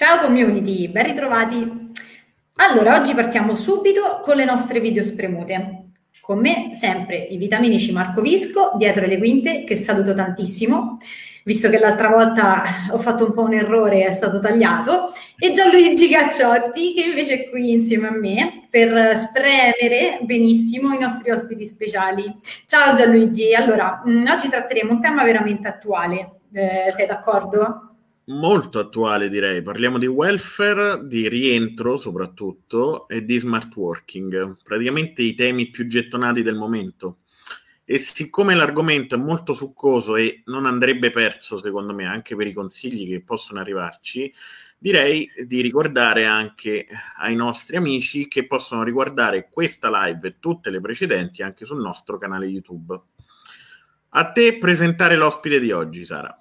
Ciao community, ben ritrovati. Allora, oggi partiamo subito con le nostre video spremute. Con me sempre i vitaminici Marco Visco, dietro le quinte, che saluto tantissimo, visto che l'altra volta ho fatto un po' un errore e è stato tagliato, e Gianluigi Gacciotti, che invece è qui insieme a me per spremere benissimo i nostri ospiti speciali. Ciao Gianluigi, allora, mm, oggi tratteremo un tema veramente attuale, eh, sei d'accordo? Molto attuale, direi. Parliamo di welfare, di rientro soprattutto e di smart working, praticamente i temi più gettonati del momento. E siccome l'argomento è molto succoso e non andrebbe perso, secondo me, anche per i consigli che possono arrivarci, direi di ricordare anche ai nostri amici che possono riguardare questa live e tutte le precedenti anche sul nostro canale YouTube. A te presentare l'ospite di oggi, Sara.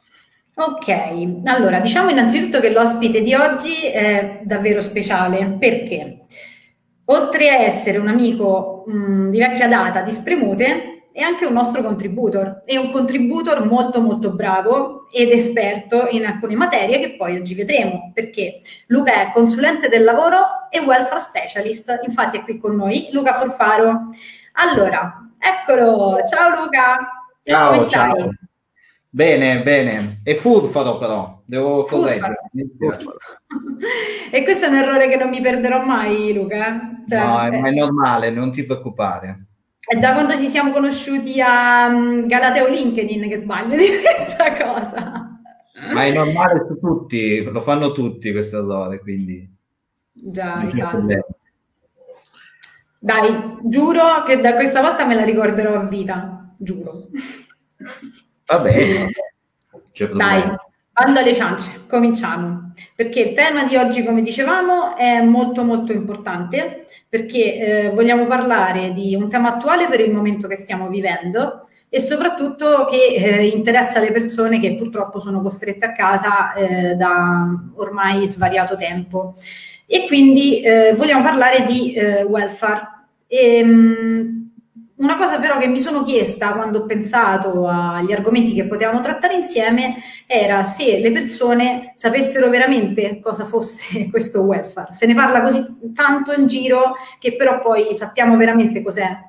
Ok, allora diciamo innanzitutto che l'ospite di oggi è davvero speciale. Perché? Oltre a essere un amico mh, di vecchia data di Spremute è anche un nostro contributor, è un contributor molto molto bravo ed esperto in alcune materie che poi oggi vedremo. Perché Luca è consulente del lavoro e welfare specialist, infatti è qui con noi Luca Forfaro. Allora, eccolo, ciao Luca, ciao, come stai? Ciao. Bene, bene. È furfaro però, devo correggere. e questo è un errore che non mi perderò mai, Luca. Cioè, no, è, è normale, non ti preoccupare. È da quando ci siamo conosciuti a um, Galateo LinkedIn che sbaglio di questa cosa. Ma è normale su tutti, lo fanno tutti questo errore, quindi... Già, esatto. Dai, giuro che da questa volta me la ricorderò a vita, giuro. Va bene. Dai, bando alle ciance, cominciamo. Perché il tema di oggi, come dicevamo, è molto molto importante perché eh, vogliamo parlare di un tema attuale per il momento che stiamo vivendo e soprattutto che eh, interessa le persone che purtroppo sono costrette a casa eh, da ormai svariato tempo. E quindi eh, vogliamo parlare di eh, welfare. E, ehm, mh, una cosa però che mi sono chiesta quando ho pensato agli argomenti che potevamo trattare insieme era se le persone sapessero veramente cosa fosse questo welfare. Se ne parla così tanto in giro che però poi sappiamo veramente cos'è.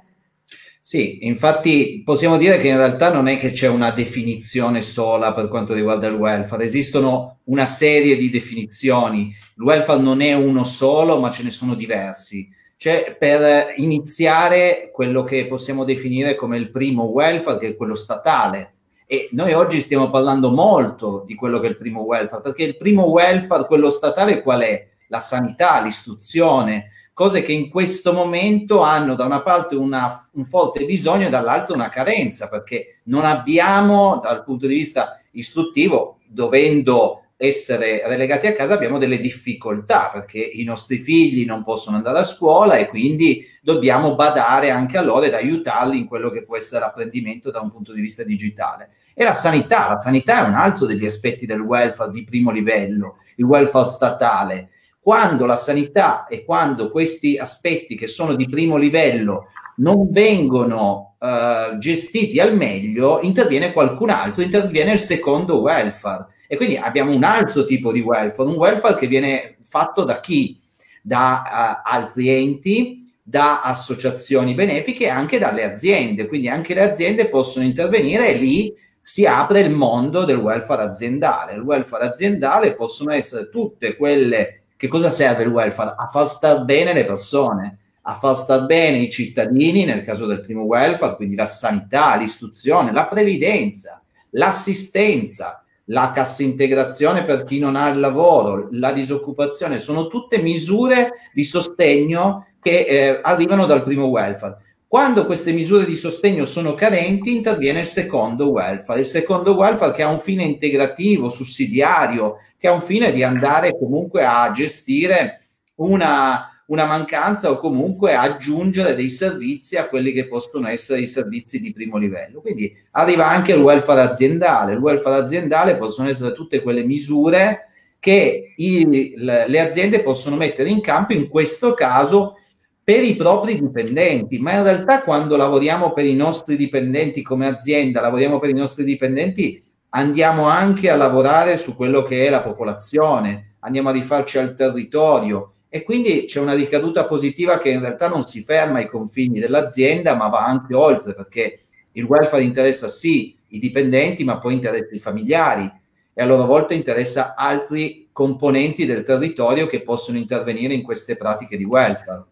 Sì, infatti possiamo dire che in realtà non è che c'è una definizione sola per quanto riguarda il welfare, esistono una serie di definizioni. Il welfare non è uno solo, ma ce ne sono diversi cioè per iniziare quello che possiamo definire come il primo welfare, che è quello statale. E noi oggi stiamo parlando molto di quello che è il primo welfare, perché il primo welfare, quello statale, qual è? La sanità, l'istruzione, cose che in questo momento hanno da una parte una, un forte bisogno e dall'altra una carenza, perché non abbiamo dal punto di vista istruttivo, dovendo essere relegati a casa abbiamo delle difficoltà perché i nostri figli non possono andare a scuola e quindi dobbiamo badare anche a loro ed aiutarli in quello che può essere l'apprendimento da un punto di vista digitale. E la sanità, la sanità è un altro degli aspetti del welfare di primo livello, il welfare statale. Quando la sanità e quando questi aspetti che sono di primo livello non vengono uh, gestiti al meglio, interviene qualcun altro, interviene il secondo welfare e quindi abbiamo un altro tipo di welfare, un welfare che viene fatto da chi? Da uh, altri enti, da associazioni benefiche e anche dalle aziende. Quindi anche le aziende possono intervenire e lì si apre il mondo del welfare aziendale. Il welfare aziendale possono essere tutte quelle... Che cosa serve il welfare? A far star bene le persone, a far star bene i cittadini, nel caso del primo welfare, quindi la sanità, l'istruzione, la previdenza, l'assistenza, la cassa integrazione per chi non ha il lavoro, la disoccupazione, sono tutte misure di sostegno che eh, arrivano dal primo welfare. Quando queste misure di sostegno sono carenti, interviene il secondo welfare. Il secondo welfare che ha un fine integrativo, sussidiario, che ha un fine di andare comunque a gestire una, una mancanza o comunque aggiungere dei servizi a quelli che possono essere i servizi di primo livello. Quindi arriva anche il welfare aziendale. Il welfare aziendale possono essere tutte quelle misure che i, le aziende possono mettere in campo, in questo caso per i propri dipendenti, ma in realtà quando lavoriamo per i nostri dipendenti come azienda, lavoriamo per i nostri dipendenti, andiamo anche a lavorare su quello che è la popolazione, andiamo a rifarci al territorio e quindi c'è una ricaduta positiva che in realtà non si ferma ai confini dell'azienda, ma va anche oltre, perché il welfare interessa sì i dipendenti, ma poi interessa i familiari e a loro volta interessa altri componenti del territorio che possono intervenire in queste pratiche di welfare.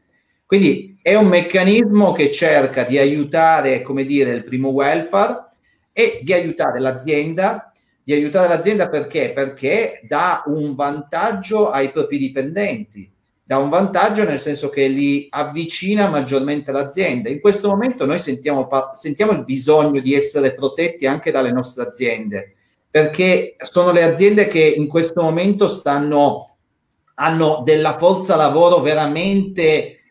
Quindi è un meccanismo che cerca di aiutare, come dire, il primo welfare e di aiutare l'azienda. Di aiutare l'azienda perché? Perché dà un vantaggio ai propri dipendenti, dà un vantaggio nel senso che li avvicina maggiormente all'azienda. In questo momento noi sentiamo, sentiamo il bisogno di essere protetti anche dalle nostre aziende, perché sono le aziende che in questo momento stanno, hanno della forza lavoro veramente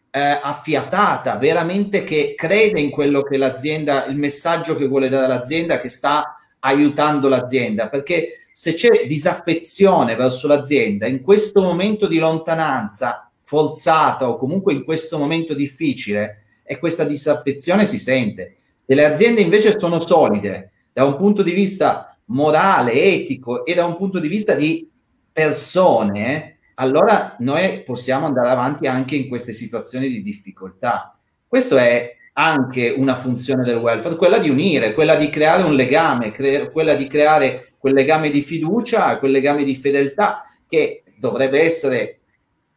eh, affiatata, veramente che crede in quello che l'azienda, il messaggio che vuole dare l'azienda, che sta aiutando l'azienda, perché se c'è disaffezione verso l'azienda in questo momento di lontananza forzata o comunque in questo momento difficile, e questa disaffezione si sente. Se le aziende invece sono solide da un punto di vista morale, etico e da un punto di vista di persone, allora noi possiamo andare avanti anche in queste situazioni di difficoltà. Questo è anche una funzione del welfare, quella di unire, quella di creare un legame, cre- quella di creare quel legame di fiducia, quel legame di fedeltà che dovrebbe essere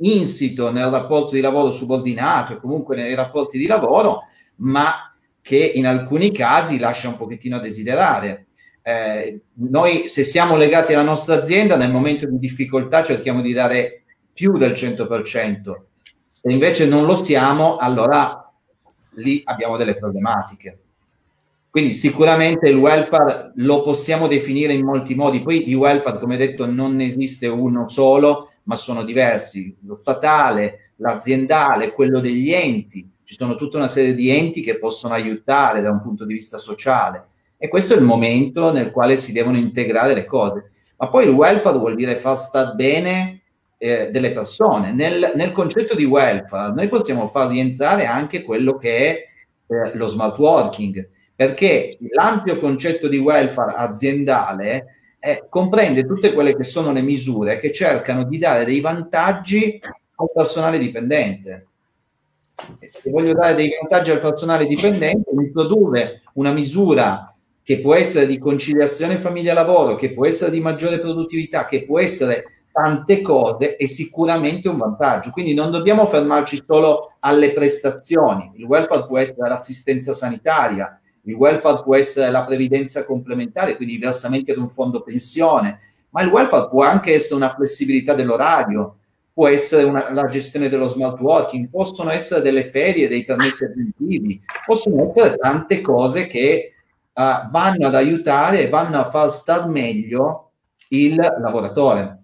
insito nel rapporto di lavoro subordinato e comunque nei rapporti di lavoro, ma che in alcuni casi lascia un pochettino a desiderare. Eh, noi se siamo legati alla nostra azienda nel momento di difficoltà cerchiamo di dare più del 100%, se invece non lo siamo allora lì abbiamo delle problematiche. Quindi sicuramente il welfare lo possiamo definire in molti modi, poi di welfare come detto non esiste uno solo, ma sono diversi, lo statale, l'aziendale, quello degli enti, ci sono tutta una serie di enti che possono aiutare da un punto di vista sociale e questo è il momento nel quale si devono integrare le cose. Ma poi il welfare vuol dire far star bene eh, delle persone. Nel, nel, concetto di welfare noi possiamo far rientrare anche quello che è eh, lo smart working, perché l'ampio concetto di welfare aziendale eh, comprende tutte quelle che sono le misure che cercano di dare dei vantaggi al personale dipendente. E se voglio dare dei vantaggi al personale dipendente, introdurre una misura che può essere di conciliazione famiglia-lavoro, che può essere di maggiore produttività, che può essere tante cose, è sicuramente un vantaggio. Quindi non dobbiamo fermarci solo alle prestazioni. Il welfare può essere l'assistenza sanitaria, il welfare può essere la previdenza complementare, quindi i versamenti ad un fondo pensione, ma il welfare può anche essere una flessibilità dell'orario, può essere una, la gestione dello smart working, possono essere delle ferie, dei permessi aggiuntivi, possono essere tante cose che uh, vanno ad aiutare e vanno a far star meglio il lavoratore.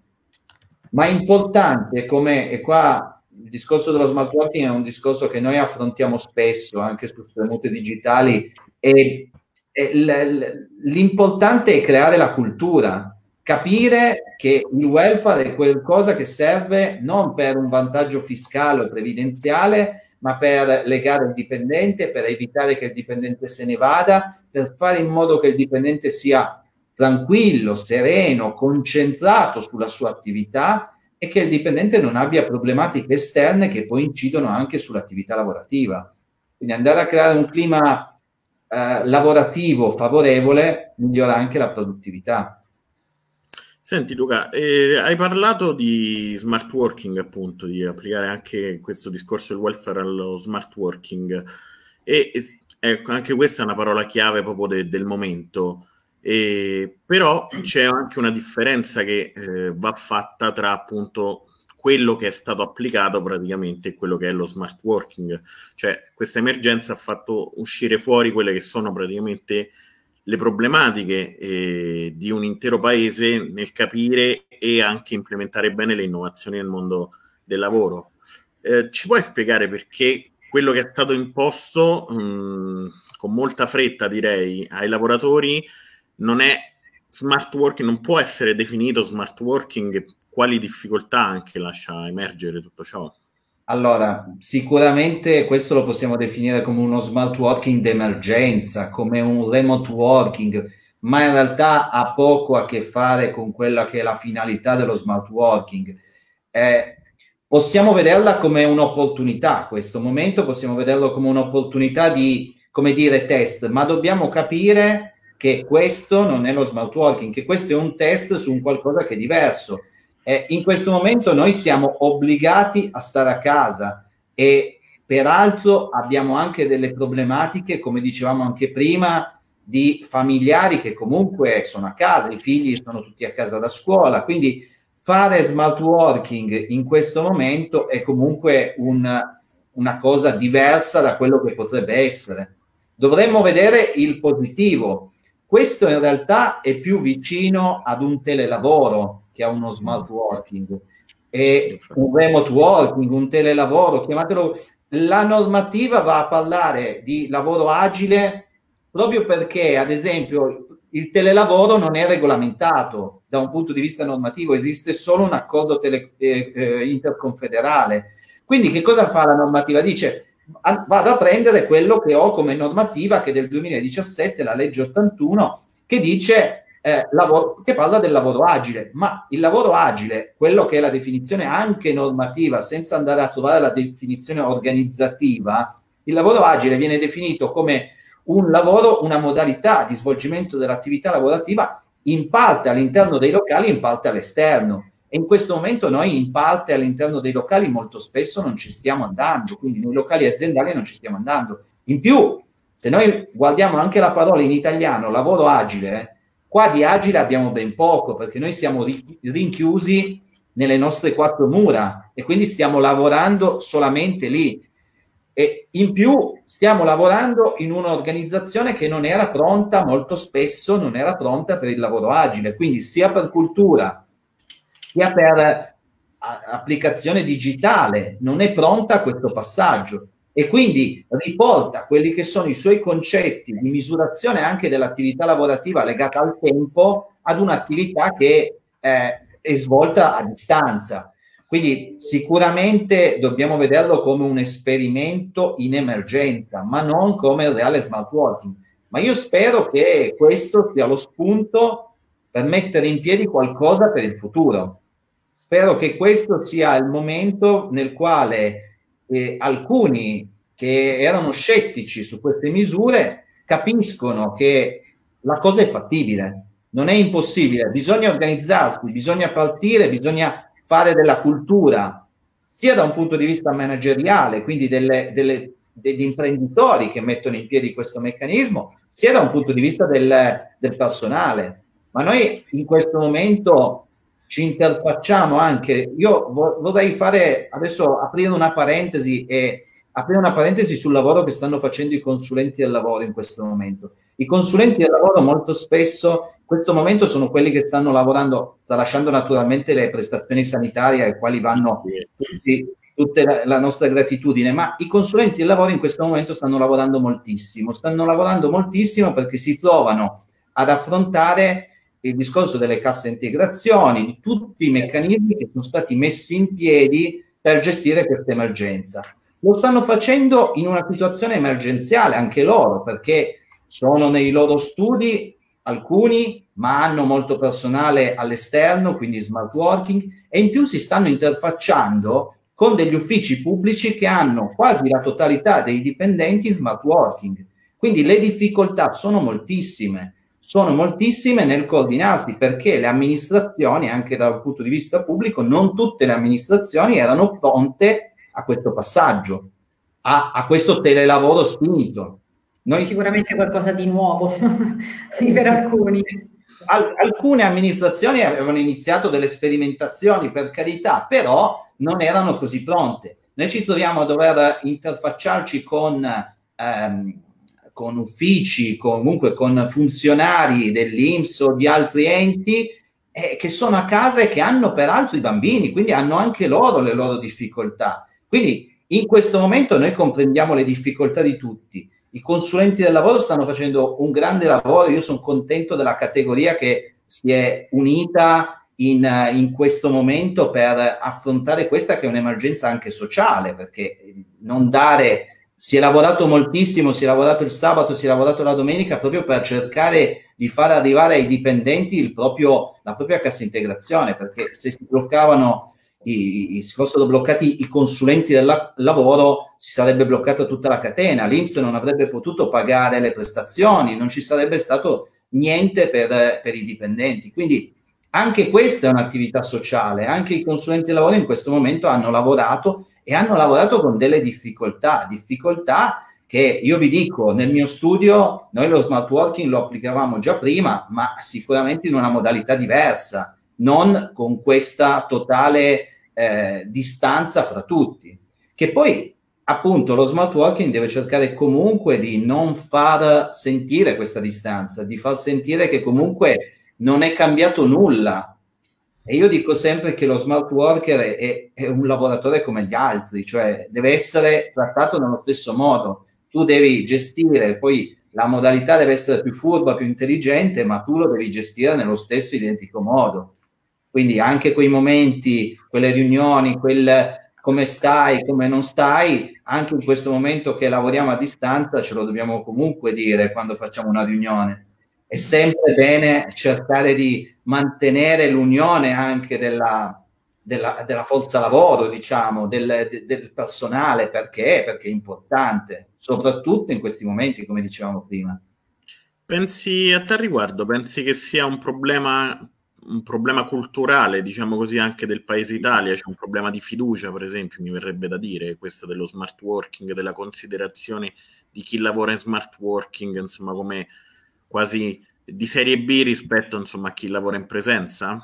Ma è importante come, e qua il discorso dello smart working è un discorso che noi affrontiamo spesso anche su mute digitali e, e l'importante è creare la cultura, capire che il welfare è qualcosa che serve non per un vantaggio fiscale o previdenziale, ma per legare il dipendente, per evitare che il dipendente se ne vada, per fare in modo che il dipendente sia tranquillo, sereno, concentrato sulla sua attività e che il dipendente non abbia problematiche esterne che poi incidono anche sull'attività lavorativa. Quindi andare a creare un clima eh, lavorativo favorevole migliora anche la produttività. Senti Luca, eh, hai parlato di smart working, appunto, di applicare anche questo discorso del welfare allo smart working e, e anche questa è una parola chiave proprio de, del momento. E, però c'è anche una differenza che eh, va fatta tra appunto quello che è stato applicato praticamente e quello che è lo smart working. Cioè questa emergenza ha fatto uscire fuori quelle che sono praticamente le problematiche eh, di un intero paese nel capire e anche implementare bene le innovazioni nel mondo del lavoro. Eh, ci puoi spiegare perché quello che è stato imposto mh, mm, con molta fretta, direi, ai lavoratori non è smart working, non può essere definito smart working, quali difficoltà anche lascia emergere tutto ciò? Allora, sicuramente questo lo possiamo definire come uno smart working d'emergenza, come un remote working, ma in realtà ha poco a che fare con quella che è la finalità dello smart working. Eh, possiamo vederla come un'opportunità, questo momento possiamo vederlo come un'opportunità di, come dire, test, ma dobbiamo capire che questo non è lo smart working, che questo è un test su un qualcosa che è diverso. Eh, in questo momento noi siamo obbligati a stare a casa e peraltro abbiamo anche delle problematiche, come dicevamo anche prima, di familiari che comunque sono a casa, i figli sono tutti a casa da scuola, quindi fare smart working in questo momento è comunque un, una cosa diversa da quello che potrebbe essere. Dovremmo vedere il positivo. Questo in realtà è più vicino ad un telelavoro che a uno smart working. E un remote working, un telelavoro, chiamatelo. La normativa va a parlare di lavoro agile proprio perché, ad esempio, il telelavoro non è regolamentato da un punto di vista normativo, esiste solo un accordo tele, eh, eh, interconfederale. Quindi che cosa fa la normativa? Dice vado a prendere quello che ho come normativa che è del 2017, la legge 81, che dice eh, lavoro, che parla del lavoro agile, ma il lavoro agile, quello che è la definizione anche normativa, senza andare a trovare la definizione organizzativa, il lavoro agile viene definito come un lavoro, una modalità di svolgimento dell'attività lavorativa in parte all'interno dei locali, in parte all'esterno. E in questo momento noi in parte all'interno dei locali molto spesso non ci stiamo andando, quindi nei locali aziendali non ci stiamo andando. In più, se noi guardiamo anche la parola in italiano, lavoro agile, qua di agile abbiamo ben poco, perché noi siamo rinchiusi nelle nostre quattro mura e quindi stiamo lavorando solamente lì. E in più stiamo lavorando in un'organizzazione che non era pronta, molto spesso non era pronta per il lavoro agile, quindi sia per cultura, sia per applicazione digitale, non è pronta a questo passaggio e quindi riporta quelli che sono i suoi concetti di misurazione anche dell'attività lavorativa legata al tempo ad un'attività che eh, è svolta a distanza. Quindi sicuramente dobbiamo vederlo come un esperimento in emergenza, ma non come il reale smart working. Ma io spero che questo sia lo spunto per mettere in piedi qualcosa per il futuro. Spero che questo sia il momento nel quale eh, alcuni che erano scettici su queste misure capiscono che la cosa è fattibile, non è impossibile, bisogna organizzarsi, bisogna partire, bisogna fare della cultura, sia da un punto di vista manageriale, quindi delle, delle, degli imprenditori che mettono in piedi questo meccanismo, sia da un punto di vista del, del personale. Ma noi in questo momento ci interfacciamo anche, io vorrei fare adesso aprire una parentesi e aprire una parentesi sul lavoro che stanno facendo i consulenti del lavoro in questo momento. I consulenti del lavoro molto spesso questo momento sono quelli che stanno lavorando, tralasciando naturalmente le prestazioni sanitarie ai quali vanno tutti, tutta la, la, nostra gratitudine, ma i consulenti del lavoro in questo momento stanno lavorando moltissimo, stanno lavorando moltissimo perché si trovano ad affrontare il discorso delle casse integrazioni, di tutti i meccanismi che sono stati messi in piedi per gestire questa emergenza. Lo stanno facendo in una situazione emergenziale anche loro, perché sono nei loro studi alcuni, ma hanno molto personale all'esterno, quindi smart working, e in più si stanno interfacciando con degli uffici pubblici che hanno quasi la totalità dei dipendenti smart working. Quindi le difficoltà sono moltissime, sono moltissime nel coordinarsi perché le amministrazioni, anche dal punto di vista pubblico, non tutte le amministrazioni erano pronte a questo passaggio, a, a questo telelavoro spinto. Noi... Sicuramente qualcosa di nuovo per alcuni. Al- alcune amministrazioni avevano iniziato delle sperimentazioni, per carità, però non erano così pronte. Noi ci troviamo a dover interfacciarci con, ehm, con uffici, comunque con funzionari dell'Inps o di altri enti eh, che sono a casa e che hanno peraltro i bambini, quindi hanno anche loro le loro difficoltà. Quindi in questo momento noi comprendiamo le difficoltà di tutti i consulenti del lavoro stanno facendo un grande lavoro, io sono contento della categoria che si è unita in, in, questo momento per affrontare questa che è un'emergenza anche sociale, perché non dare si è lavorato moltissimo, si è lavorato il sabato, si è lavorato la domenica proprio per cercare di far arrivare ai dipendenti proprio, la propria cassa integrazione, perché se si bloccavano i, i, si fossero bloccati i consulenti del la- lavoro, si sarebbe bloccata tutta la catena, l'Inps non avrebbe potuto pagare le prestazioni, non ci sarebbe stato niente per, per i dipendenti. Quindi anche questa è un'attività sociale, anche i consulenti del lavoro in questo momento hanno lavorato e hanno lavorato con delle difficoltà, difficoltà che io vi dico, nel mio studio noi lo smart working lo applicavamo già prima, ma sicuramente in una modalità diversa, non con questa totale eh, distanza fra tutti. Che poi appunto lo smart working deve cercare comunque di non far sentire questa distanza, di far sentire che comunque non è cambiato nulla. E io dico sempre che lo smart worker è, è un lavoratore come gli altri, cioè deve essere trattato nello stesso modo. Tu devi gestire, poi la modalità deve essere più furba, più intelligente, ma tu lo devi gestire nello stesso identico modo. Quindi anche quei momenti, quelle riunioni, quel come stai, come non stai, anche in questo momento che lavoriamo a distanza ce lo dobbiamo comunque dire quando facciamo una riunione. È sempre bene cercare di mantenere l'unione anche della, della, della forza lavoro, diciamo, del, del personale, perché? Perché è importante, soprattutto in questi momenti, come dicevamo prima. Pensi a tal riguardo, pensi che sia un problema un problema culturale, diciamo così, anche del paese Italia, c'è un problema di fiducia, per esempio, mi verrebbe da dire, questo dello smart working, della considerazione di chi lavora in smart working, insomma, come quasi di serie B rispetto, insomma, a chi lavora in presenza?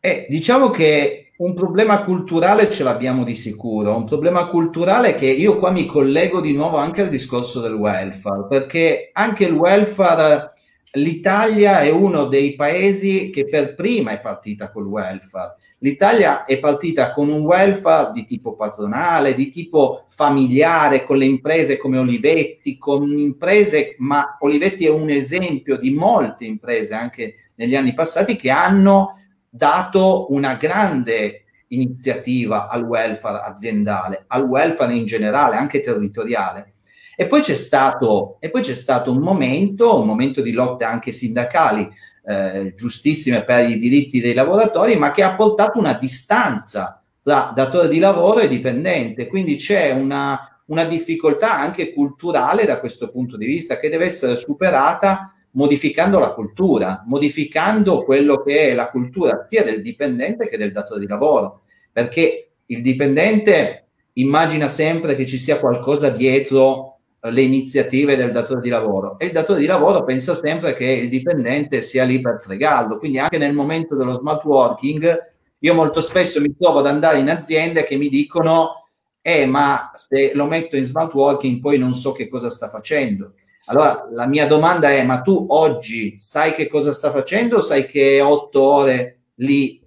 Eh, diciamo che un problema culturale ce l'abbiamo di sicuro, un problema culturale che io qua mi collego di nuovo anche al discorso del welfare, perché anche il welfare l'Italia è uno dei paesi che per prima è partita col welfare. L'Italia è partita con un welfare di tipo patronale, di tipo familiare, con le imprese come Olivetti, con imprese, ma Olivetti è un esempio di molte imprese anche negli anni passati che hanno dato una grande iniziativa al welfare aziendale, al welfare in generale, anche territoriale. E poi c'è stato, poi c'è stato un momento, un momento di lotte anche sindacali, eh, giustissime per i diritti dei lavoratori, ma che ha portato una distanza tra datore di lavoro e dipendente. Quindi c'è una, una difficoltà anche culturale da questo punto di vista che deve essere superata modificando la cultura, modificando quello che è la cultura sia del dipendente che del datore di lavoro, perché il dipendente immagina sempre che ci sia qualcosa dietro le iniziative del datore di lavoro e il datore di lavoro pensa sempre che il dipendente sia lì per fregarlo. Quindi anche nel momento dello smart working io molto spesso mi trovo ad andare in aziende che mi dicono eh ma se lo metto in smart working poi non so che cosa sta facendo. Allora la mia domanda è ma tu oggi sai che cosa sta facendo o sai che è otto ore lì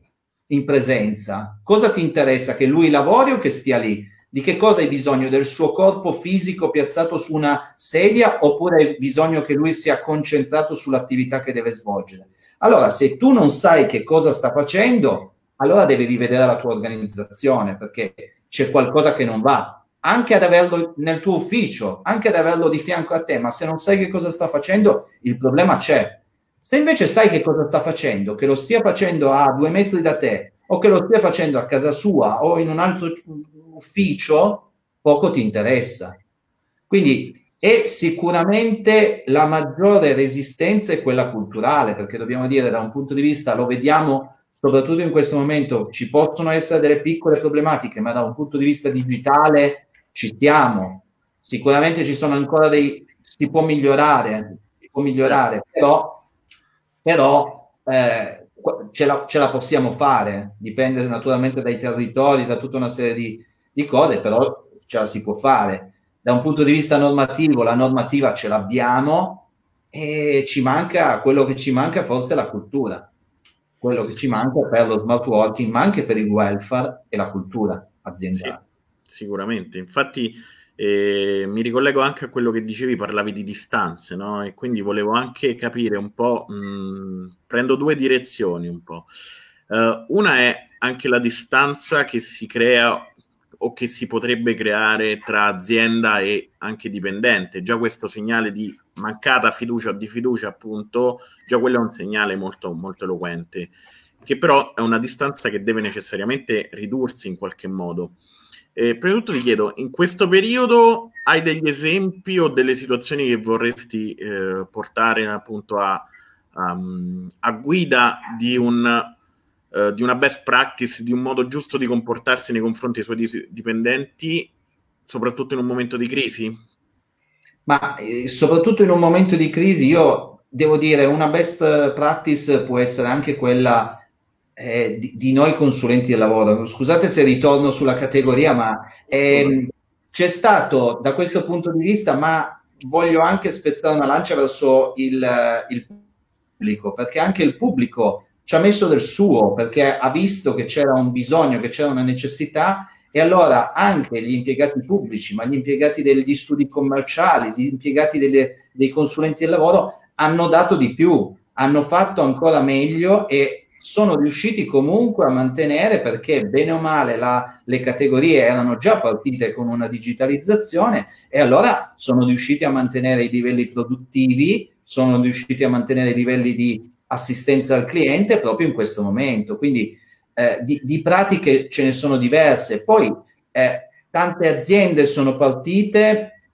in presenza? Cosa ti interessa che lui lavori o che stia lì? Di che cosa hai bisogno? Del suo corpo fisico piazzato su una sedia oppure hai bisogno che lui sia concentrato sull'attività che deve svolgere? Allora, se tu non sai che cosa sta facendo, allora devi rivedere la tua organizzazione perché c'è qualcosa che non va. Anche ad averlo nel tuo ufficio, anche ad averlo di fianco a te, ma se non sai che cosa sta facendo, il problema c'è. Se invece sai che cosa sta facendo, che lo stia facendo a due metri da te o che lo stia facendo a casa sua o in un altro ufficio, poco ti interessa. Quindi e sicuramente la maggiore resistenza è quella culturale, perché dobbiamo dire da un punto di vista, lo vediamo soprattutto in questo momento, ci possono essere delle piccole problematiche, ma da un punto di vista digitale ci stiamo. Sicuramente ci sono ancora dei... si può migliorare, si può migliorare, però, però eh, ce, la, ce la possiamo fare, dipende naturalmente dai territori, da tutta una serie di, di cose, però ce la si può fare. Da un punto di vista normativo, la normativa ce l'abbiamo e ci manca quello che ci manca forse è la cultura, quello che ci manca per lo smart working, ma anche per il welfare e la cultura aziendale. Sì, sicuramente, infatti eh, mi ricollego anche a quello che dicevi, parlavi di distanze, no? E quindi volevo anche capire un po', mh, mm, prendo due direzioni un po'. Uh, una è anche la distanza che si crea o che si potrebbe creare tra azienda e anche dipendente. Già questo segnale di mancata fiducia o di fiducia, appunto, già quello è un segnale molto, molto eloquente, che però è una distanza che deve necessariamente ridursi in qualche modo. Eh, prima di tutto ti chiedo, in questo periodo hai degli esempi o delle situazioni che vorresti eh, portare appunto a, a, a guida di, un, uh, di, una best practice, di un modo giusto di comportarsi nei confronti dei suoi dipendenti, soprattutto in un momento di crisi? Ma eh, soprattutto in un momento di crisi io devo dire una best practice può essere anche quella eh, di, di, noi consulenti del lavoro. Scusate se ritorno sulla categoria, ma ehm, c'è stato da questo punto di vista, ma voglio anche spezzare una lancia verso il, il pubblico, perché anche il pubblico ci ha messo del suo, perché ha visto che c'era un bisogno, che c'era una necessità e allora anche gli impiegati pubblici, ma gli impiegati degli studi commerciali, gli impiegati delle, dei consulenti del lavoro hanno dato di più, hanno fatto ancora meglio e sono riusciti comunque a mantenere perché bene o male la, le categorie erano già partite con una digitalizzazione e allora sono riusciti a mantenere i livelli produttivi, sono riusciti a mantenere i livelli di assistenza al cliente proprio in questo momento. Quindi eh, di, di, pratiche ce ne sono diverse. Poi eh, tante aziende sono partite,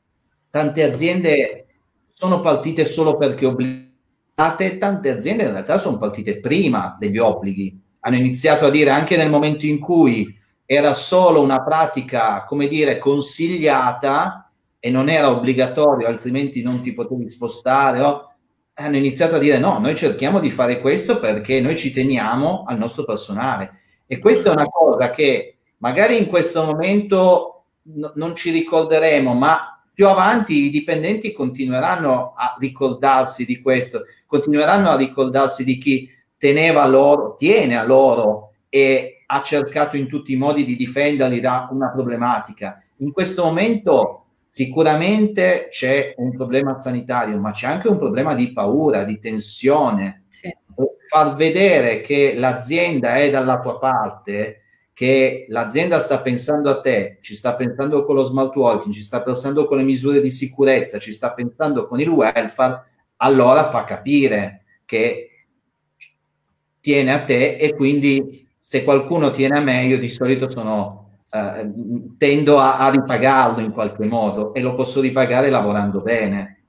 tante aziende sono partite solo perché obbligate tante aziende in realtà sono partite prima degli obblighi, hanno iniziato a dire anche nel momento in cui era solo una pratica, come dire, consigliata e non era obbligatorio, altrimenti non ti potevi spostare, oh, hanno iniziato a dire no, noi cerchiamo di fare questo perché noi ci teniamo al nostro personale. E questa è una cosa che magari in questo momento no, non ci ricorderemo, ma più avanti i dipendenti continueranno a ricordarsi di questo, continueranno a ricordarsi di chi teneva loro, tiene a loro e ha cercato in tutti i modi di difenderli da una problematica. In questo momento sicuramente c'è un problema sanitario, ma c'è anche un problema di paura, di tensione. Sì. Far vedere che l'azienda è dalla tua parte che l'azienda sta pensando a te, ci sta pensando con lo smart working, ci sta pensando con le misure di sicurezza, ci sta pensando con il welfare, allora fa capire che tiene a te e quindi se qualcuno tiene a me, io di solito sono, eh, tendo a, a, ripagarlo in qualche modo e lo posso ripagare lavorando bene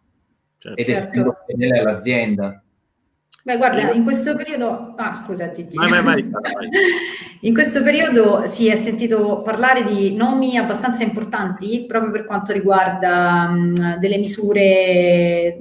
certo. ed essendo fedele all'azienda. Beh, guarda, in questo periodo... Ah, scusa, Gigi. Vai, vai, vai, in questo periodo si è sentito parlare di nomi abbastanza importanti proprio per quanto riguarda mh, delle misure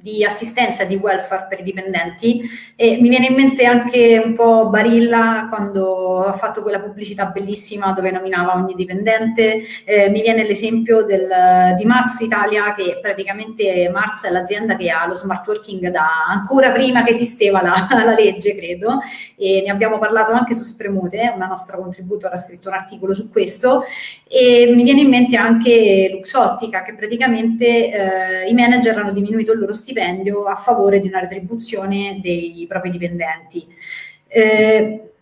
di assistenza e di welfare per i dipendenti e mi viene in mente anche un po' Barilla quando ha fatto quella pubblicità bellissima dove nominava ogni dipendente, eh, mi viene l'esempio del, di Mars Italia che praticamente Mars è l'azienda che ha lo smart working da ancora prima che esisteva la, la legge credo. E ne abbiamo parlato anche su Spremute, una nostra contributor ha scritto un articolo su questo. E mi viene in mente anche Luxottica che praticamente eh, i manager hanno diminuito il loro stipendio stipendio a favore di una retribuzione dei propri dipendenti. Eh,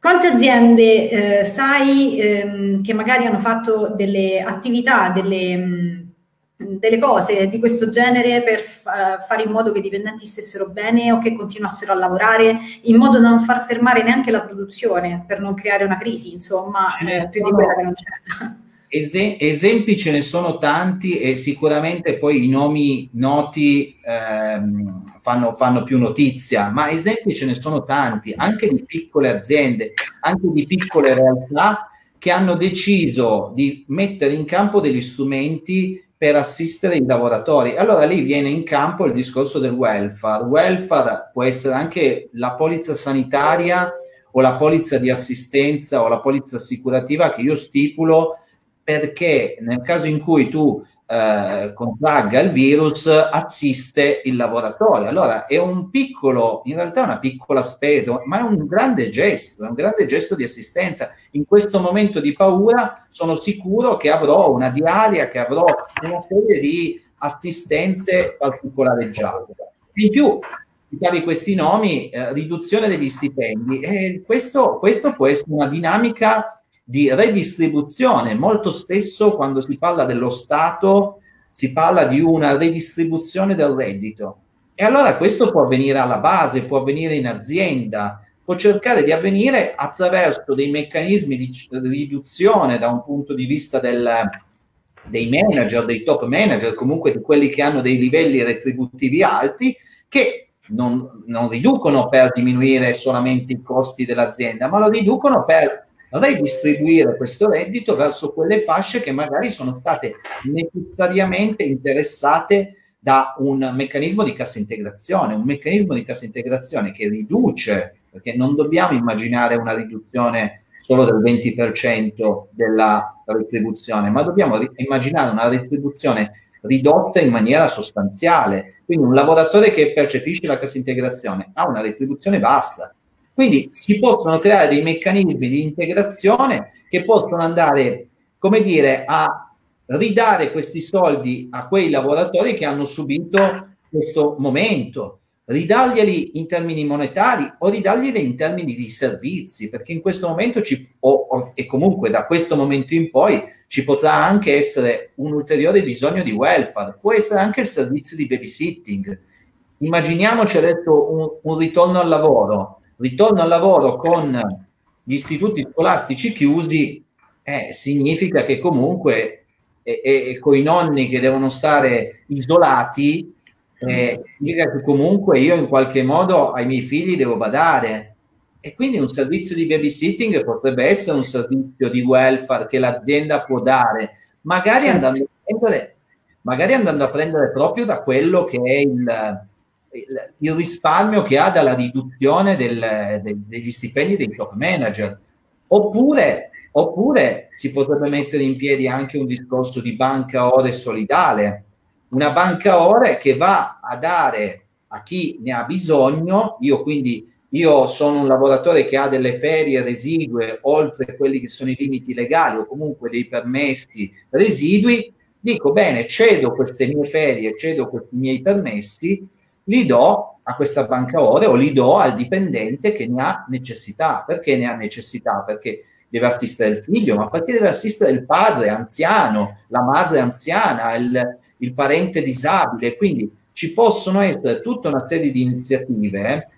quante aziende eh, sai ehm, che magari hanno fatto delle attività, delle, mh, delle cose di questo genere per uh, fare in modo che i dipendenti stessero bene o che continuassero a lavorare in modo da non far fermare neanche la produzione per non creare una crisi, insomma, eh, più di quella che non c'è. Es- esempi ce ne sono tanti e sicuramente poi i nomi noti ehm, fanno, fanno, più notizia, ma esempi ce ne sono tanti, anche di piccole aziende, anche di piccole realtà che hanno deciso di mettere in campo degli strumenti per assistere i lavoratori. Allora lì viene in campo il discorso del welfare. Welfare può essere anche la polizza sanitaria o la polizza di assistenza o la polizza assicurativa che io stipulo perché nel caso in cui tu eh, contragga il virus assiste il lavoratore. Allora è un piccolo, in realtà è una piccola spesa, ma è un grande gesto, è un grande gesto di assistenza. In questo momento di paura sono sicuro che avrò una diaria, che avrò una serie di assistenze particolareggiate. In più, citavi questi nomi, eh, riduzione degli stipendi, e questo, questo può essere una dinamica di redistribuzione. Molto spesso quando si parla dello Stato si parla di una redistribuzione del reddito. E allora questo può avvenire alla base, può avvenire in azienda, può cercare di avvenire attraverso dei meccanismi di riduzione da un punto di vista del, dei manager, dei top manager, comunque di quelli che hanno dei livelli retributivi alti, che non, non riducono per diminuire solamente i costi dell'azienda, ma lo riducono per redistribuire questo reddito verso quelle fasce che magari sono state necessariamente interessate da un meccanismo di cassa integrazione, un meccanismo di cassa integrazione che riduce, perché non dobbiamo immaginare una riduzione solo del 20% della retribuzione, ma dobbiamo ri- immaginare una retribuzione ridotta in maniera sostanziale. Quindi un lavoratore che percepisce la cassa integrazione ha una retribuzione bassa. Quindi si possono creare dei meccanismi di integrazione che possono andare, come dire, a ridare questi soldi a quei lavoratori che hanno subito questo momento, ridarglieli in termini monetari o ridarglieli in termini di servizi, perché in questo momento ci, o, o, e comunque da questo momento in poi ci potrà anche essere un ulteriore bisogno di welfare, può essere anche il servizio di babysitting. Immaginiamoci adesso un, un ritorno al lavoro, ritorno al lavoro con gli istituti scolastici chiusi, eh, significa che comunque e, e, con i nonni che devono stare isolati, eh, significa che comunque io in qualche modo ai miei figli devo badare. E quindi un servizio di babysitting potrebbe essere un servizio di welfare che l'azienda può dare, magari, certo. andando, a prendere, magari andando a prendere proprio da quello che è il, il, risparmio che ha dalla riduzione del, del, degli stipendi dei top manager. Oppure Oppure si potrebbe mettere in piedi anche un discorso di banca ore solidale, una banca ore che va a dare a chi ne ha bisogno, io quindi io sono un lavoratore che ha delle ferie residue oltre quelli che sono i limiti legali o comunque dei permessi residui, dico bene, cedo queste mie ferie, cedo questi miei permessi, li do a questa banca ore o li do al dipendente che ne ha necessità. Perché ne ha necessità? Perché deve assistere il figlio, ma perché deve assistere il padre anziano, la madre anziana, il, il parente disabile. Quindi ci possono essere tutta una serie di iniziative eh,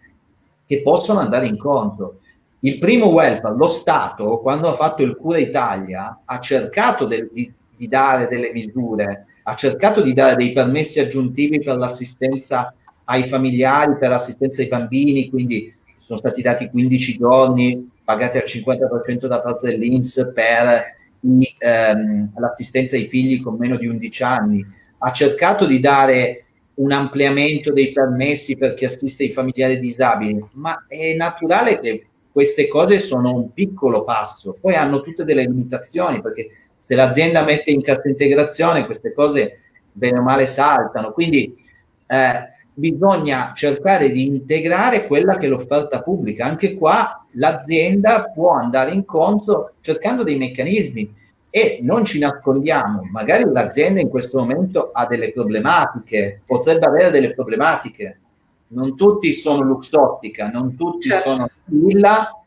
che possono andare incontro. Il primo welfare, lo Stato, quando ha fatto il Cura Italia, ha cercato de- di, di dare delle misure, ha cercato di dare dei permessi aggiuntivi per l'assistenza ai familiari, per l'assistenza ai bambini, quindi sono stati dati 15 giorni pagati al 50% da parte dell'Inps per i, ehm, l'assistenza ai figli con meno di 11 anni, ha cercato di dare un ampliamento dei permessi per chi assiste i familiari disabili, ma è naturale che queste cose sono un piccolo passo, poi hanno tutte delle limitazioni perché se l'azienda mette in cassa integrazione queste cose bene o male saltano, quindi eh, bisogna cercare di integrare quella che è l'offerta pubblica. Anche qua l'azienda può andare incontro cercando dei meccanismi e non ci nascondiamo, magari l'azienda in questo momento ha delle problematiche, potrebbe avere delle problematiche. Non tutti sono Luxottica, non tutti certo. sono Villa,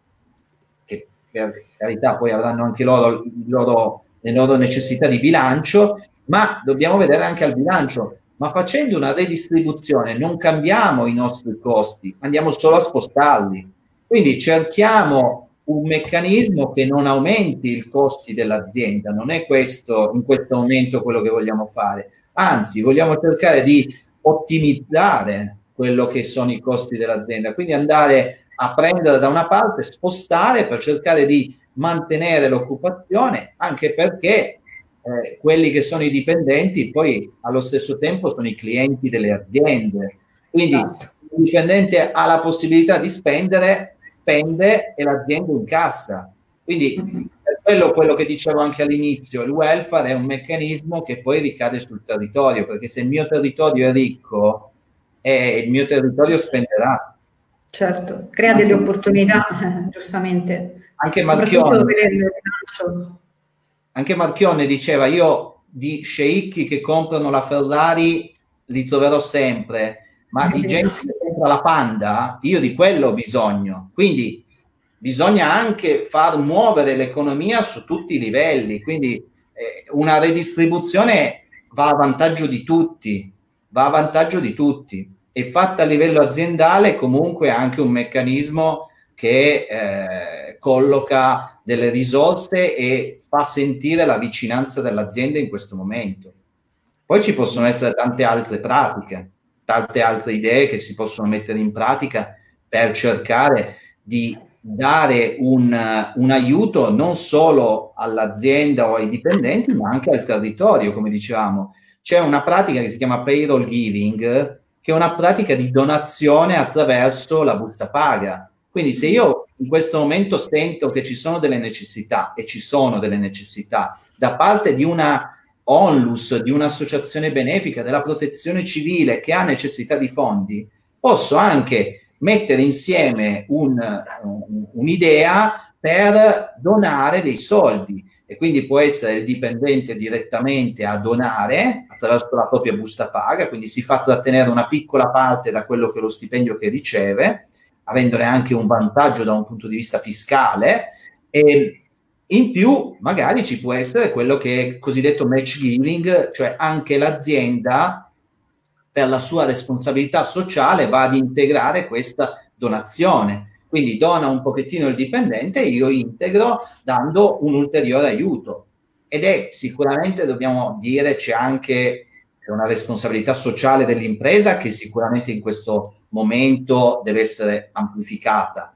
che per carità poi avranno anche loro, loro, le loro necessità di bilancio, ma dobbiamo vedere anche al bilancio ma facendo una redistribuzione non cambiamo i nostri costi, andiamo solo a spostarli. Quindi cerchiamo un meccanismo che non aumenti i costi dell'azienda, non è questo in questo momento quello che vogliamo fare, anzi vogliamo cercare di ottimizzare quello che sono i costi dell'azienda, quindi andare a prendere da una parte, spostare per cercare di mantenere l'occupazione, anche perché eh, quelli che sono i dipendenti poi allo stesso tempo sono i clienti delle aziende. Quindi esatto. il dipendente ha la possibilità di spendere, spende e l'azienda incassa. Quindi per quello, quello che dicevo anche all'inizio, il welfare è un meccanismo che poi ricade sul territorio, perché se il mio territorio è ricco, eh, il mio territorio spenderà. Certo, crea delle opportunità, giustamente. Anche Marchione, per il bilancio anche Marchionne diceva io di sceicchi che comprano la Ferrari li troverò sempre, ma di gente che compra la Panda, io di quello ho bisogno. Quindi bisogna anche far muovere l'economia su tutti i livelli, quindi eh, una redistribuzione va a vantaggio di tutti, va a vantaggio di tutti e fatta a livello aziendale comunque anche un meccanismo che eh, colloca delle risorse e fa sentire la vicinanza dell'azienda in questo momento. Poi ci possono essere tante altre pratiche, tante altre idee che si possono mettere in pratica per cercare di dare un, un, aiuto non solo all'azienda o ai dipendenti, ma anche al territorio, come dicevamo. C'è una pratica che si chiama payroll giving, che è una pratica di donazione attraverso la busta paga. Quindi se io in questo momento sento che ci sono delle necessità, e ci sono delle necessità, da parte di una onlus, di un'associazione benefica, della protezione civile che ha necessità di fondi, posso anche mettere insieme un, un'idea per donare dei soldi. E quindi può essere il dipendente direttamente a donare attraverso la propria busta paga, quindi si fa trattenere una piccola parte da quello che è lo stipendio che riceve, avendone anche un vantaggio da un punto di vista fiscale e in più magari ci può essere quello che è cosiddetto match giving, cioè anche l'azienda per la sua responsabilità sociale va ad integrare questa donazione. Quindi dona un pochettino il dipendente e io integro dando un ulteriore aiuto. Ed è sicuramente, dobbiamo dire, c'è anche una responsabilità sociale dell'impresa che sicuramente in questo momento deve essere amplificata.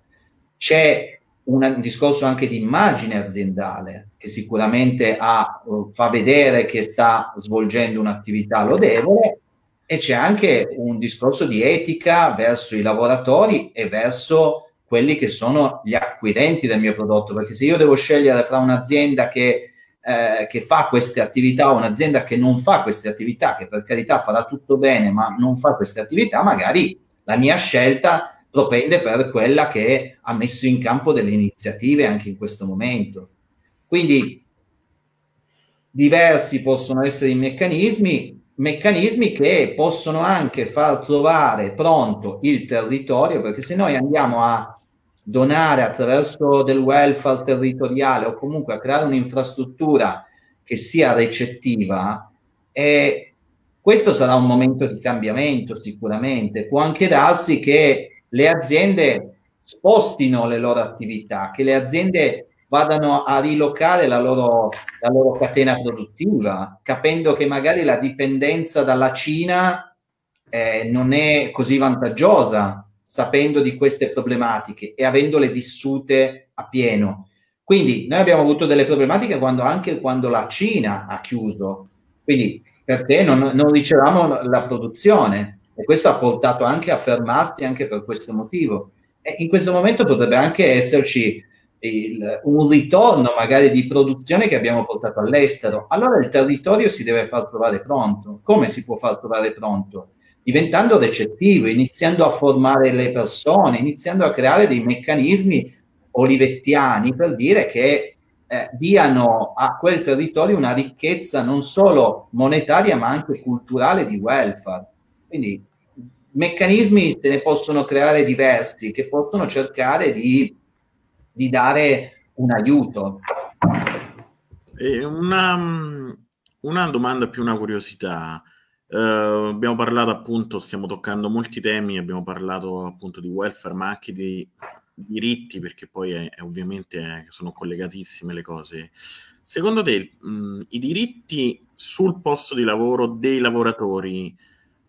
C'è un discorso anche di immagine aziendale che sicuramente ha, fa vedere che sta svolgendo un'attività lodevole e c'è anche un discorso di etica verso i lavoratori e verso quelli che sono gli acquirenti del mio prodotto, perché se io devo scegliere fra un'azienda che, eh, che fa queste attività o un'azienda che non fa queste attività, che per carità farà tutto bene, ma non fa queste attività, magari la mia scelta propende per quella che ha messo in campo delle iniziative anche in questo momento. Quindi diversi possono essere i meccanismi, meccanismi che possono anche far trovare pronto il territorio, perché se noi andiamo a donare attraverso del welfare territoriale o comunque a creare un'infrastruttura che sia recettiva, eh, questo sarà un momento di cambiamento sicuramente. Può anche darsi che le aziende spostino le loro attività, che le aziende vadano a rilocare la loro, la loro catena produttiva, capendo che magari la dipendenza dalla Cina eh, non è così vantaggiosa, sapendo di queste problematiche e avendole vissute a pieno. Quindi noi abbiamo avuto delle problematiche quando, anche quando la Cina ha chiuso, quindi perché non, non ricevamo la produzione e questo ha portato anche a fermarsi anche per questo motivo. E in questo momento potrebbe anche esserci il, un ritorno magari di produzione che abbiamo portato all'estero, allora il territorio si deve far trovare pronto. Come si può far trovare pronto? Diventando recettivo, iniziando a formare le persone, iniziando a creare dei meccanismi olivettiani per dire che eh, diano a quel territorio una ricchezza non solo monetaria ma anche culturale di welfare. Quindi meccanismi se ne possono creare diversi che possono cercare di di dare un aiuto. Una, una, domanda più una curiosità. Uh, abbiamo parlato appunto, stiamo toccando molti temi, abbiamo parlato appunto di welfare, ma anche di diritti, perché poi è, è ovviamente è, sono collegatissime le cose. Secondo te mh, i diritti sul posto di lavoro dei lavoratori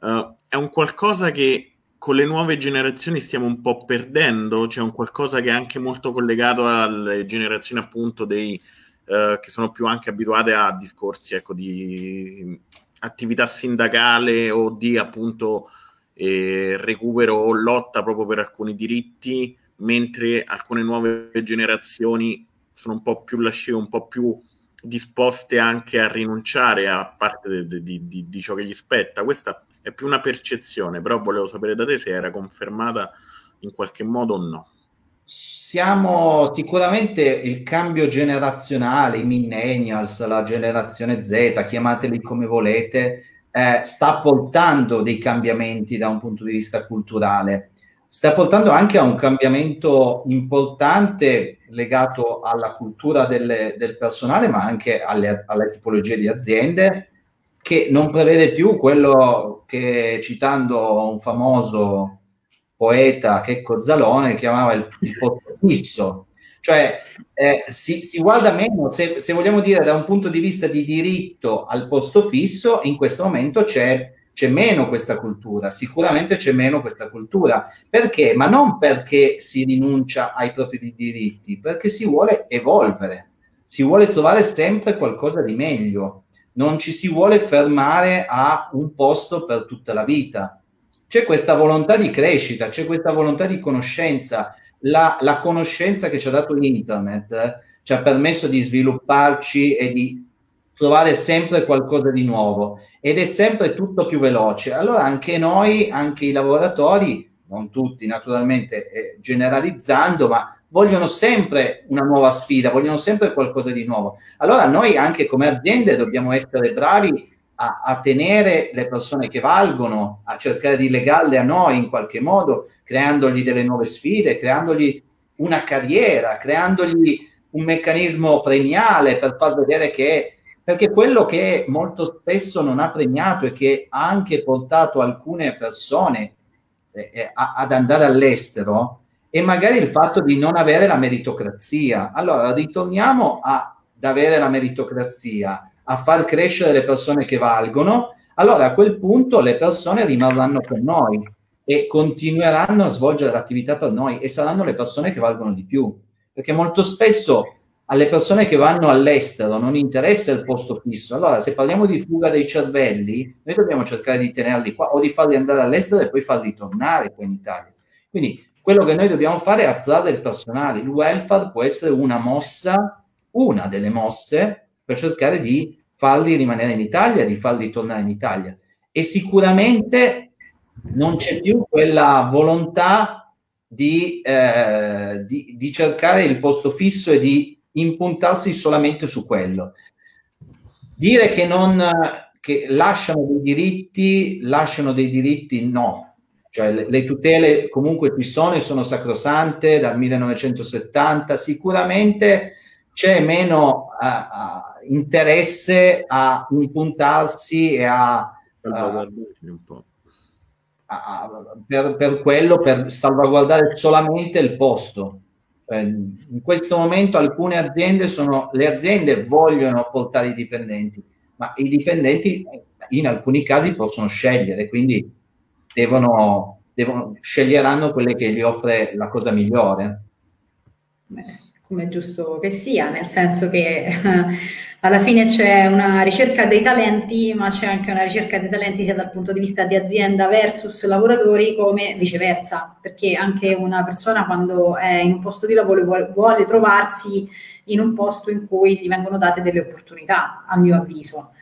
uh, è un qualcosa che con le nuove generazioni stiamo un po' perdendo, c'è un qualcosa che è anche molto collegato alle generazioni appunto dei eh, che sono più anche abituate a discorsi ecco, di attività sindacale o di appunto eh, recupero o lotta proprio per alcuni diritti, mentre alcune nuove generazioni sono un po' più lasciate, un po' più disposte anche a rinunciare a parte di, di, di, di ciò che gli spetta. Questa è più una percezione, però volevo sapere da te se era confermata in qualche modo o no. Siamo sicuramente il cambio generazionale, i millennials, la generazione Z, chiamateli come volete, eh, sta portando dei cambiamenti da un punto di vista culturale. Sta portando anche a un cambiamento importante legato alla cultura delle, del personale, ma anche alle, alle, tipologie di aziende, che non prevede più quello che, citando un famoso poeta, Checco Zalone, chiamava il, il posto fisso. Cioè eh, si, si, guarda meno, se, se vogliamo dire da un punto di vista di diritto al posto fisso, in questo momento c'è c'è meno questa cultura, sicuramente c'è meno questa cultura. Perché? Ma non perché si rinuncia ai propri diritti, perché si vuole evolvere, si vuole trovare sempre qualcosa di meglio, non ci si vuole fermare a un posto per tutta la vita. C'è questa volontà di crescita, c'è questa volontà di conoscenza. La, la conoscenza che ci ha dato l'internet eh, ci ha permesso di svilupparci e di trovare sempre qualcosa di nuovo ed è sempre tutto più veloce. Allora anche noi, anche i lavoratori, non tutti naturalmente eh, generalizzando, ma vogliono sempre una nuova sfida, vogliono sempre qualcosa di nuovo. Allora noi anche come aziende dobbiamo essere bravi a, a, tenere le persone che valgono, a cercare di legarle a noi in qualche modo, creandogli delle nuove sfide, creandogli una carriera, creandogli un meccanismo premiale per far vedere che perché quello che molto spesso non ha premiato e che ha anche portato alcune persone eh, eh ad andare all'estero è magari il fatto di non avere la meritocrazia. Allora ritorniamo ad avere la meritocrazia, a far crescere le persone che valgono, allora a quel punto le persone rimarranno con noi e continueranno a svolgere l'attività per noi e saranno le persone che valgono di più. Perché molto spesso alle persone che vanno all'estero non interessa il posto fisso. Allora, se parliamo di fuga dei cervelli, noi dobbiamo cercare di tenerli qua o di farli andare all'estero e poi farli tornare qua in Italia. Quindi quello che noi dobbiamo fare è attrarre il personale. Il welfare può essere una mossa, una delle mosse per cercare di farli rimanere in Italia, di farli tornare in Italia. E sicuramente non c'è più quella volontà di, eh, di, di cercare il posto fisso e di impuntarsi solamente su quello. Dire che non che lasciano dei diritti, lasciano dei diritti no. Cioè le, le tutele comunque ci sono e sono sacrosante dal 1970, sicuramente c'è meno uh, uh, interesse a impuntarsi e a, uh, per, per quello, per salvaguardare solamente il posto Ehm, in questo momento alcune aziende sono, le aziende vogliono portare i dipendenti, ma i dipendenti in alcuni casi possono scegliere, quindi devono, devono sceglieranno quelle che gli offre la cosa migliore. come è giusto che sia, nel senso che alla fine c'è una ricerca dei talenti, ma c'è anche una ricerca dei talenti sia dal punto di vista di azienda versus lavoratori come viceversa, perché anche una persona quando è in un posto di lavoro vuole, trovarsi in un posto in cui gli vengono date delle opportunità, a mio avviso.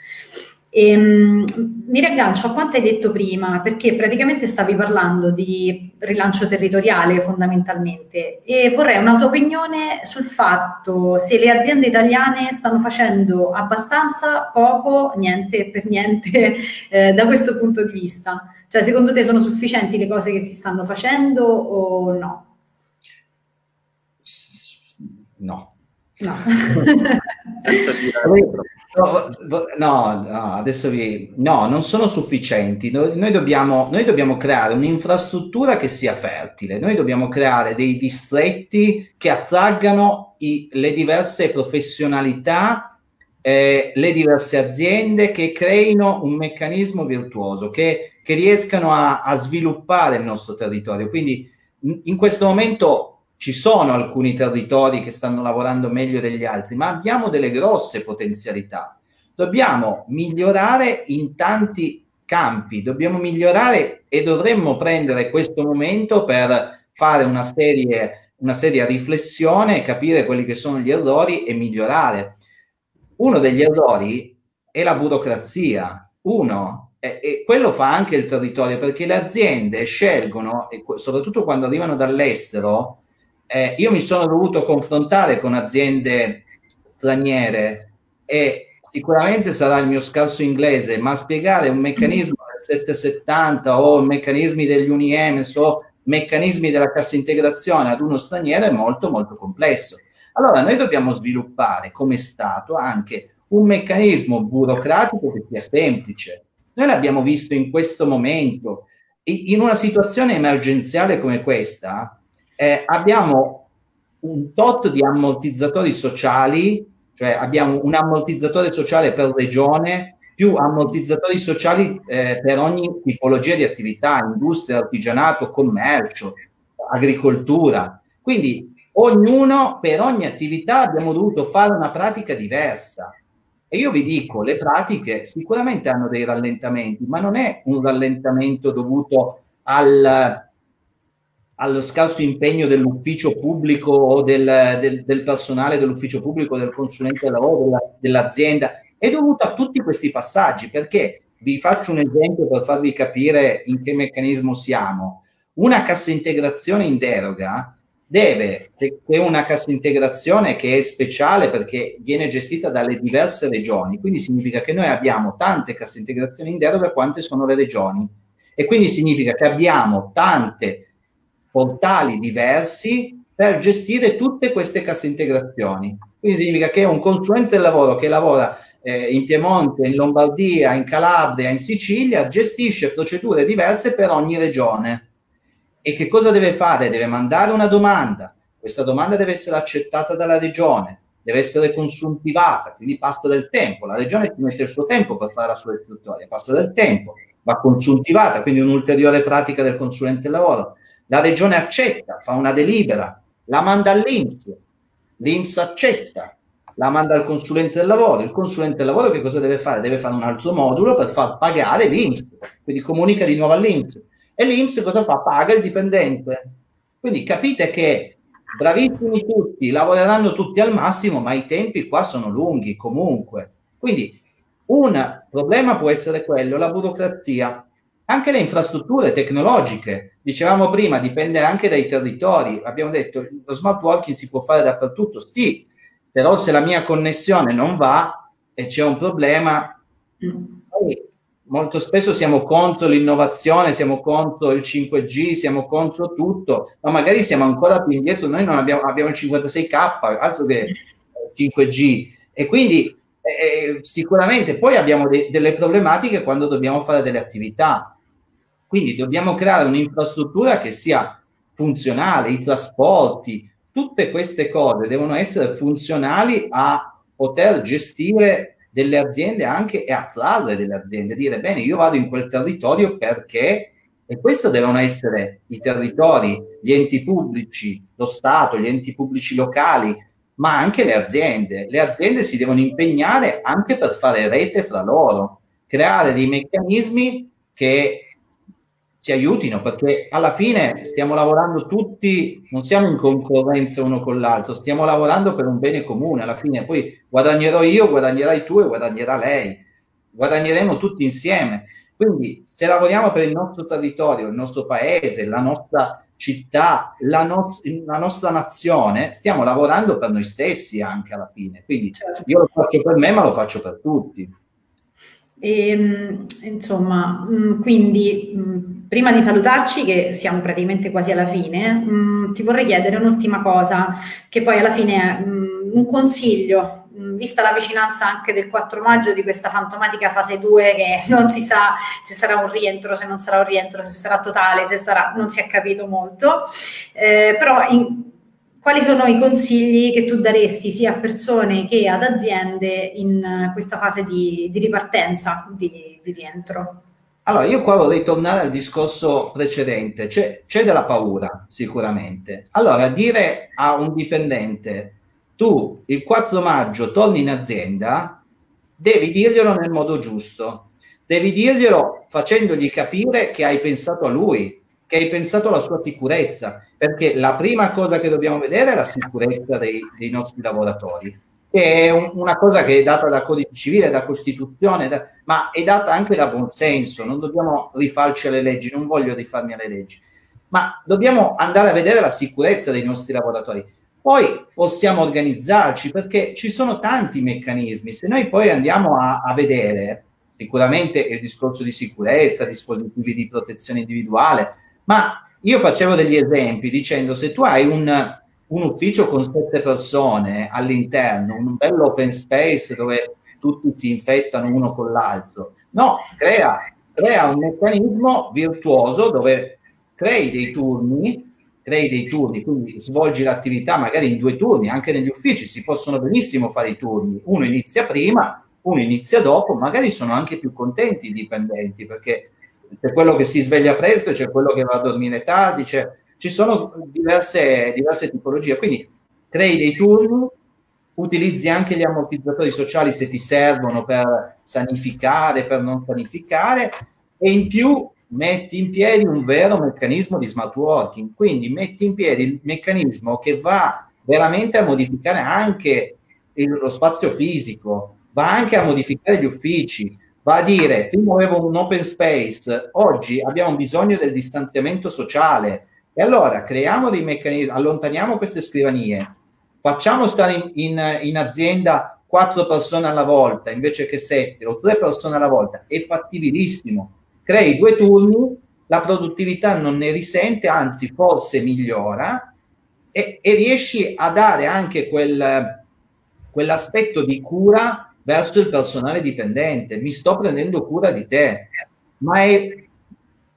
E, um, mi riaggancio a quanto hai detto prima, perché praticamente stavi parlando di rilancio territoriale fondamentalmente e vorrei una tua opinione sul fatto se le aziende italiane stanno facendo abbastanza, poco, niente, per niente eh, da questo punto di vista. Cioè, secondo te sono sufficienti le cose che si stanno facendo o no? No. No. No, no, adesso vi... No, non sono sufficienti. Noi, dobbiamo, noi dobbiamo creare un'infrastruttura che sia fertile. Noi dobbiamo creare dei distretti che attraggano i, le diverse professionalità, eh, le diverse aziende, che creino un meccanismo virtuoso, che, che riescano a, a sviluppare il nostro territorio. Quindi in, in questo momento ci sono alcuni territori che stanno lavorando meglio degli altri, ma abbiamo delle grosse potenzialità. Dobbiamo migliorare in tanti campi, dobbiamo migliorare e dovremmo prendere questo momento per fare una serie, una seria riflessione, capire quelli che sono gli errori e migliorare. Uno degli errori è la burocrazia. Uno, e, quello fa anche il territorio perché le aziende scelgono, soprattutto quando arrivano dall'estero, eh, io mi sono dovuto confrontare con aziende straniere e sicuramente sarà il mio scarso inglese, ma spiegare un meccanismo del 770 o meccanismi degli UNIEMS o meccanismi della cassa integrazione ad uno straniero è molto molto complesso. Allora noi dobbiamo sviluppare come Stato anche un meccanismo burocratico che sia semplice. Noi l'abbiamo visto in questo momento, in una situazione emergenziale come questa, eh, abbiamo un tot di ammortizzatori sociali, cioè abbiamo un ammortizzatore sociale per regione, più ammortizzatori sociali eh, per ogni tipologia di attività, industria, artigianato, commercio, agricoltura. Quindi ognuno per ogni attività abbiamo dovuto fare una pratica diversa. E io vi dico, le pratiche sicuramente hanno dei rallentamenti, ma non è un rallentamento dovuto al, allo scarso impegno dell'ufficio pubblico o del, del, del personale dell'ufficio pubblico, del consulente del lavoro, della, dell'azienda è dovuto a tutti questi passaggi, perché vi faccio un esempio per farvi capire in che meccanismo siamo. Una cassa integrazione in deroga deve, è una cassa integrazione che è speciale perché viene gestita dalle diverse regioni, quindi significa che noi abbiamo tante casse integrazioni in deroga quante sono le regioni e quindi significa che abbiamo tante portali diversi per gestire tutte queste casse integrazioni. Quindi significa che un consulente del lavoro che lavora eh, in Piemonte, in Lombardia, in Calabria, in Sicilia, gestisce procedure diverse per ogni regione. E che cosa deve fare? Deve mandare una domanda. Questa domanda deve essere accettata dalla regione, deve essere consuntivata, quindi passa del tempo. La regione ti mette il suo tempo per fare la sua istruttoria, passa del tempo, va consuntivata, quindi un'ulteriore pratica del consulente del lavoro. La regione accetta, fa una delibera, la manda all'Inps, l'Inps accetta, la manda al consulente del lavoro, il consulente del lavoro che cosa deve fare? Deve fare un altro modulo per far pagare l'Inps, quindi comunica di nuovo all'Inps. E l'Inps cosa fa? Paga il dipendente. Quindi capite che bravissimi tutti, lavoreranno tutti al massimo, ma i tempi qua sono lunghi comunque. Quindi un problema può essere quello, la burocrazia. Anche le infrastrutture tecnologiche, dicevamo prima, dipende anche dai territori. Abbiamo detto lo smart working si può fare dappertutto, sì, però se la mia connessione non va e c'è un problema, molto spesso siamo contro l'innovazione, siamo contro il 5G, siamo contro tutto, ma magari siamo ancora più indietro, noi non abbiamo, abbiamo il 56K, altro che 5G, e quindi eh, sicuramente poi abbiamo de- delle problematiche quando dobbiamo fare delle attività, quindi dobbiamo creare un'infrastruttura che sia funzionale, i trasporti, tutte queste cose devono essere funzionali a poter gestire delle aziende anche e attrarre delle aziende, dire bene io vado in quel territorio perché e questo devono essere i territori, gli enti pubblici, lo Stato, gli enti pubblici locali, ma anche le aziende. Le aziende si devono impegnare anche per fare rete fra loro, creare dei meccanismi che ci aiutino perché alla fine stiamo lavorando tutti, non siamo in concorrenza uno con l'altro, stiamo lavorando per un bene comune, alla fine poi guadagnerò io, guadagnerai tu e guadagnerà lei, guadagneremo tutti insieme. Quindi se lavoriamo per il nostro territorio, il nostro paese, la nostra città, la, no- la nostra nazione, stiamo lavorando per noi stessi anche alla fine. Quindi io lo faccio per me, ma lo faccio per tutti. E, ehm, insomma, mm, quindi mm, prima di salutarci, che siamo praticamente quasi alla fine, mm, ti vorrei chiedere un'ultima cosa, che poi alla fine è un consiglio, vista la vicinanza anche del 4 maggio di questa fantomatica fase 2 che non si sa se sarà un rientro, se non sarà un rientro, se sarà totale, se sarà, non si è capito molto, eh, però in, quali sono i consigli che tu daresti sia a persone che ad aziende in questa fase di, di ripartenza, di, di, rientro? Allora, io qua vorrei tornare al discorso precedente. C'è, c'è della paura, sicuramente. Allora, dire a un dipendente, tu il 4 maggio torni in azienda, devi dirglielo nel modo giusto. Devi dirglielo facendogli capire che hai pensato a lui, che hai pensato alla sua sicurezza, perché la prima cosa che dobbiamo vedere è la sicurezza dei, dei nostri lavoratori, che è un, una cosa che è data da codice civile, da Costituzione, da, ma è data anche da buonsenso, non dobbiamo rifarci alle leggi, non voglio rifarmi alle leggi, ma dobbiamo andare a vedere la sicurezza dei nostri lavoratori. Poi possiamo organizzarci perché ci sono tanti meccanismi. Se noi poi andiamo a, a vedere, sicuramente il discorso di sicurezza, dispositivi di protezione individuale, ma io facevo degli esempi dicendo se tu hai un, un ufficio con sette persone all'interno, un bello open space dove tutti si infettano uno con l'altro, no, crea, crea un meccanismo virtuoso dove crei dei turni crei dei turni, quindi svolgi l'attività magari in due turni, anche negli uffici si possono benissimo fare i turni, uno inizia prima, uno inizia dopo, magari sono anche più contenti i dipendenti perché c'è quello che si sveglia presto, c'è quello che va a dormire tardi, c'è, ci sono diverse, diverse tipologie, quindi crei dei turni, utilizzi anche gli ammortizzatori sociali se ti servono per sanificare, per non sanificare e in più metti in piedi un vero meccanismo di smart working, quindi metti in piedi il meccanismo che va veramente a modificare anche il, lo spazio fisico, va anche a modificare gli uffici, va a dire, prima avevo un open space, oggi abbiamo bisogno del distanziamento sociale. E allora creiamo dei meccanismi, allontaniamo queste scrivanie, facciamo stare in, in, in azienda quattro persone alla volta invece che sette o tre persone alla volta, è fattibilissimo. Crei due turni, la produttività non ne risente, anzi forse migliora e, e riesci a dare anche quel, quell'aspetto di cura verso il personale dipendente. Mi sto prendendo cura di te, ma è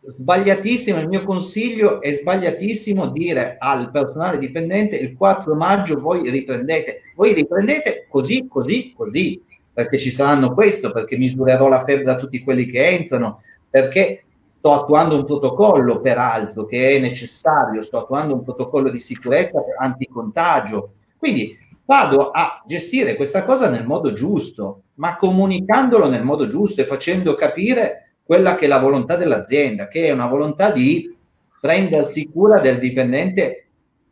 sbagliatissimo, il mio consiglio è sbagliatissimo dire al personale dipendente il 4 maggio voi riprendete, voi riprendete così, così, così, perché ci saranno questo, perché misurerò la febbre da tutti quelli che entrano, perché sto attuando un protocollo, peraltro, che è necessario, sto attuando un protocollo di sicurezza anticontagio. Quindi vado a gestire questa cosa nel modo giusto, ma comunicandolo nel modo giusto e facendo capire quella che è la volontà dell'azienda, che è una volontà di prendersi cura del dipendente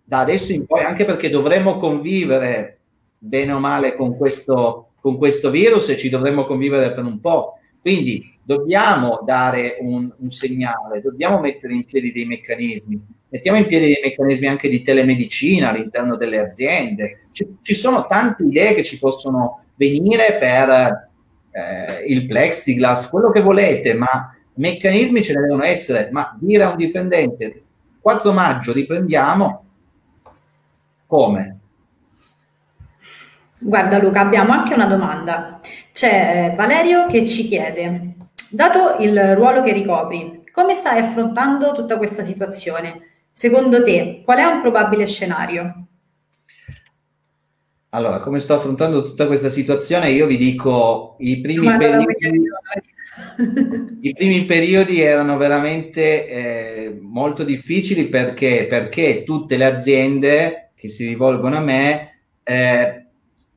da adesso in poi, anche perché dovremmo convivere bene o male con questo, con questo virus e ci dovremmo convivere per un po'. Quindi dobbiamo dare un, un, segnale, dobbiamo mettere in piedi dei meccanismi. Mettiamo in piedi dei meccanismi anche di telemedicina all'interno delle aziende. Ci, ci sono tante idee che ci possono venire per eh, il plexiglass, quello che volete, ma meccanismi ce ne devono essere. Ma dire a un dipendente 4 maggio riprendiamo come? Guarda Luca, abbiamo anche una domanda. C'è Valerio che ci chiede, Dato il ruolo che ricopri, come stai affrontando tutta questa situazione? Secondo te, qual è un probabile scenario? Allora, come sto affrontando tutta questa situazione? Io vi dico, i primi, periodi, i primi periodi erano veramente eh, molto difficili perché, perché tutte le aziende che si rivolgono a me eh,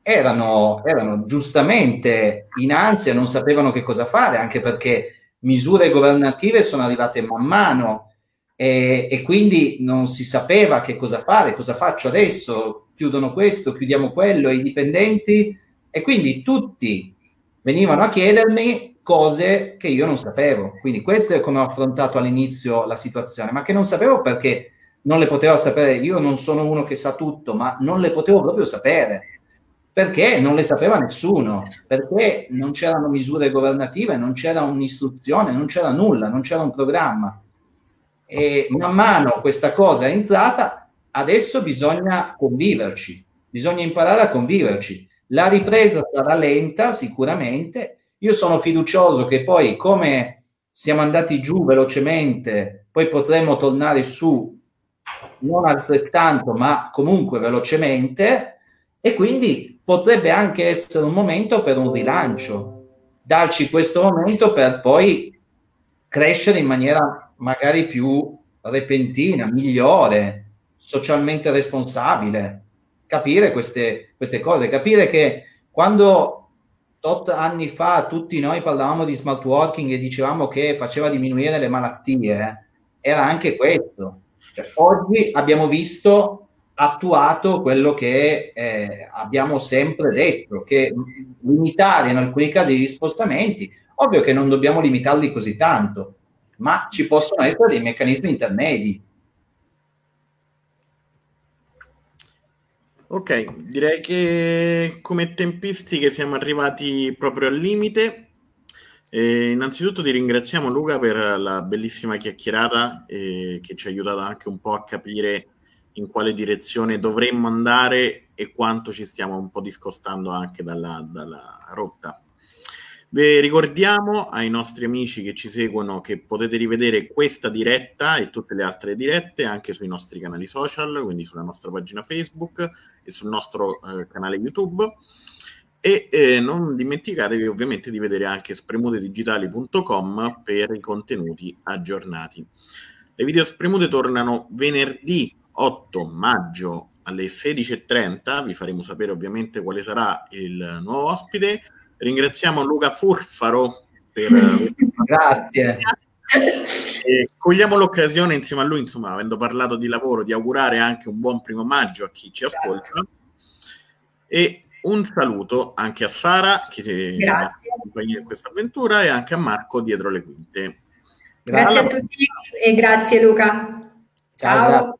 erano, erano giustamente in ansia, non sapevano che cosa fare, anche perché misure governative sono arrivate man mano e, e, quindi non si sapeva che cosa fare, cosa faccio adesso, chiudono questo, chiudiamo quello, i dipendenti e quindi tutti venivano a chiedermi cose che io non sapevo. Quindi questo è come ho affrontato all'inizio la situazione, ma che non sapevo perché non le potevo sapere. Io non sono uno che sa tutto, ma non le potevo proprio sapere perché non le sapeva nessuno, perché non c'erano misure governative, non c'era un'istruzione, non c'era nulla, non c'era un programma. E man mano questa cosa è entrata, adesso bisogna conviverci, bisogna imparare a conviverci. La ripresa sarà lenta sicuramente, io sono fiducioso che poi come siamo andati giù velocemente, poi potremo tornare su non altrettanto, ma comunque velocemente e quindi potrebbe anche essere un momento per un rilancio, darci questo momento per poi crescere in maniera magari più repentina, migliore, socialmente responsabile, capire queste, queste cose, capire che quando tot anni fa tutti noi parlavamo di smart working e dicevamo che faceva diminuire le malattie, era anche questo. Cioè, oggi abbiamo visto attuato quello che eh, abbiamo sempre detto, che limitare in alcuni casi gli spostamenti, ovvio che non dobbiamo limitarli così tanto, ma ci possono essere dei meccanismi intermedi. Ok, direi che come tempistiche siamo arrivati proprio al limite. E innanzitutto ti ringraziamo Luca per la bellissima chiacchierata eh, che ci ha aiutato anche un po' a capire in quale direzione dovremmo andare e quanto ci stiamo un po' discostando anche dalla, dalla rotta. Vi ricordiamo ai nostri amici che ci seguono che potete rivedere questa diretta e tutte le altre dirette anche sui nostri canali social, quindi sulla nostra pagina Facebook e sul nostro eh, canale YouTube. E eh, non dimenticatevi ovviamente di vedere anche spremutedigitali.com per i contenuti aggiornati. Le video spremute tornano venerdì 8 maggio alle 16.30, vi faremo sapere ovviamente quale sarà il nuovo ospite. Ringraziamo Luca Furfaro per... Grazie. E cogliamo l'occasione insieme a lui, insomma, avendo parlato di lavoro, di augurare anche un buon primo maggio a chi ci ascolta. E un saluto anche a Sara che ci accompagna in questa avventura e anche a Marco dietro le quinte. Grazie Alla... a tutti e grazie Luca. Ciao. Ciao.